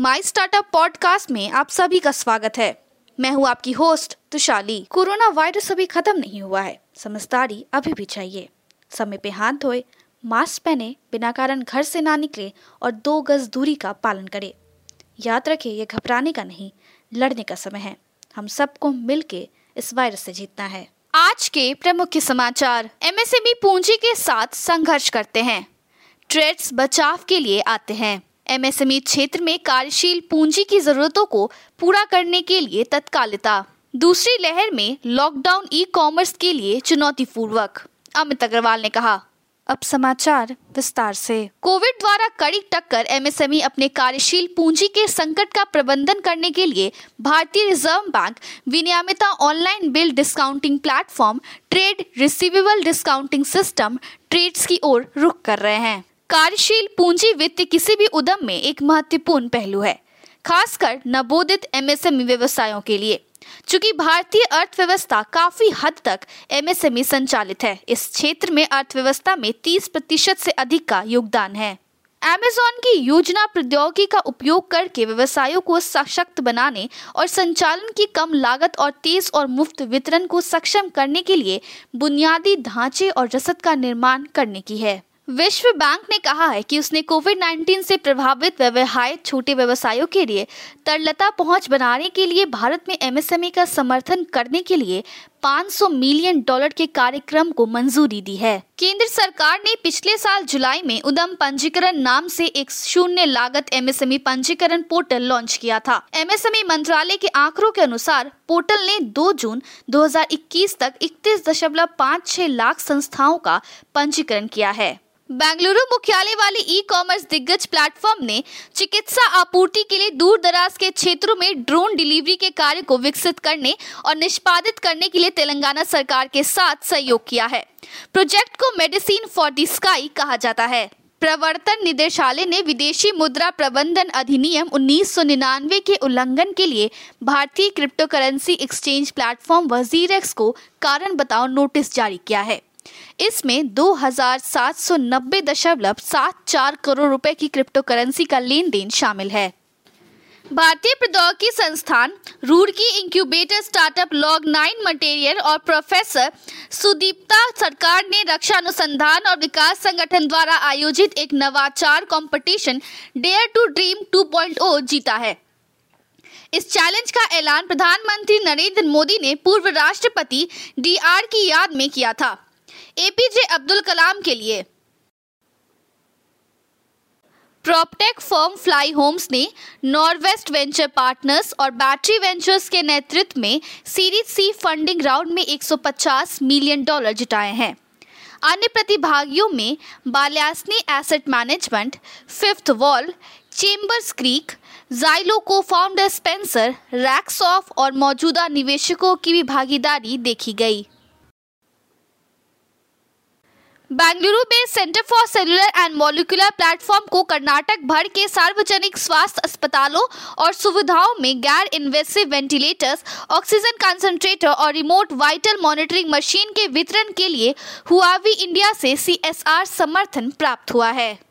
My startup podcast में आप सभी का स्वागत है। मैं हूँ आपकी होस्ट तुशाली। कोरोना वायरस अभी खत्म नहीं हुआ है। समझदारी अभी भी चाहिए। समय पे हाथ धोए मास्क पहने, बिना कारण घर से ना निकले और दो गज दूरी का पालन करें। याद रखें, ये घबराने का नहीं, लड़ने का समय है। हम सबको मिलके इस वायरस से जीतना है। आज के प्रमुख समाचार। एमएसएमई पूंजी के साथ संघर्ष करते हैं। ट्रेड्स बचाव के लिए आते हैं। एमएसएमई क्षेत्र में कार्यशील पूंजी की जरूरतों को पूरा करने के लिए तत्कालिता। दूसरी लहर में लॉकडाउन ई कॉमर्स के लिए चुनौतीपूर्वक अमित अग्रवाल ने कहा। अब समाचार विस्तार से। कोविड द्वारा कड़ी टक्कर एमएसएमई अपने कार्यशील पूंजी के संकट का प्रबंधन करने के लिए भारतीय Reserve Bank विनियमिता online bill discounting platform trade receivable discounting system TReDS की ओर रुख कर रहे हैं। कार्यशील पूंजी वित्त किसी भी उद्यम में एक महत्वपूर्ण पहलू है, खासकर नवोदित एमएसएमई व्यवसायों के लिए। चूँकि भारतीय अर्थव्यवस्था काफ़ी हद तक एमएसएमई संचालित है, इस क्षेत्र में अर्थव्यवस्था में 30 प्रतिशत से अधिक का योगदान है। अमेजोन की योजना प्रौद्योगिकी का उपयोग करके व्यवसायों को सशक्त बनाने और संचालन की कम लागत और तेज और मुफ़्त वितरण को सक्षम करने के लिए बुनियादी ढांचे और रसद का निर्माण करने की है। विश्व बैंक ने कहा है कि उसने कोविड 19 से प्रभावित व्यवहार छोटे व्यवसायों के लिए तरलता पहुँच बनाने के लिए भारत में एमएसएमई का समर्थन करने के लिए 500 मिलियन डॉलर के कार्यक्रम को मंजूरी दी है। केंद्र सरकार ने पिछले साल जुलाई में उदम पंजीकरण नाम से एक शून्य लागत एमएसएमई पंजीकरण पोर्टल लॉन्च किया था। एमएसएमई मंत्रालय के आंकड़ों के अनुसार पोर्टल ने 2 जून 2021 तक इकतीस लाख संस्थाओं का पंजीकरण किया है। बेंगलुरु मुख्यालय वाले ई कॉमर्स दिग्गज प्लेटफॉर्म ने चिकित्सा आपूर्ति के लिए दूर दराज के क्षेत्रों में ड्रोन डिलीवरी के कार्य को विकसित करने और निष्पादित करने के लिए तेलंगाना सरकार के साथ सहयोग किया है। प्रोजेक्ट को मेडिसिन फॉर द स्काई कहा जाता है। प्रवर्तन निदेशालय ने विदेशी मुद्रा प्रबंधन अधिनियम 1999 के उल्लंघन के लिए भारतीय crypto currency exchange platform WazirX को कारण बताओ नोटिस जारी किया है। इसमें दो हज़ार सात सौ नब्बे दशमलव सात चार करोड़ रुपए की क्रिप्टो करेंसी का लेन देन शामिल है। भारतीय प्रौद्योगिकी संस्थान Roorkee incubator startup log nine material और प्रोफेसर सुदीप्ता सरकार ने रक्षा अनुसंधान और विकास संगठन द्वारा आयोजित एक नवाचार कंपटीशन डेयर टू ड्रीम 2.0 जीता है। इस चैलेंज का ऐलान प्रधानमंत्री नरेंद्र मोदी ने पूर्व राष्ट्रपति डी आर की याद में किया था। एपीजे अब्दुल कलाम के लिए। प्रॉपटेक फर्म फ्लाई होम्स ने नॉर्वेस्ट वेंचर पार्टनर्स और बैटरी वेंचर्स के नेतृत्व में सीरीज़ सी फंडिंग राउंड में 150 मिलियन डॉलर जुटाए हैं। अन्य प्रतिभागियों में Balyasny asset management Fifth Wall Chambers Creek Zillow को फाउंडर स्पेंसर रैक्सॉफ और मौजूदा निवेशकों की भी भागीदारी देखी गई। बेंगलुरु में Centre for Cellular and Molecular Platform को कर्नाटक भर के सार्वजनिक स्वास्थ्य अस्पतालों और सुविधाओं में गैर इन्वेसिव वेंटिलेटर्स ऑक्सीजन कंसंट्रेटर और रिमोट वाइटल मॉनिटरिंग मशीन के वितरण के लिए हुआवी इंडिया से सीएसआर समर्थन प्राप्त हुआ है।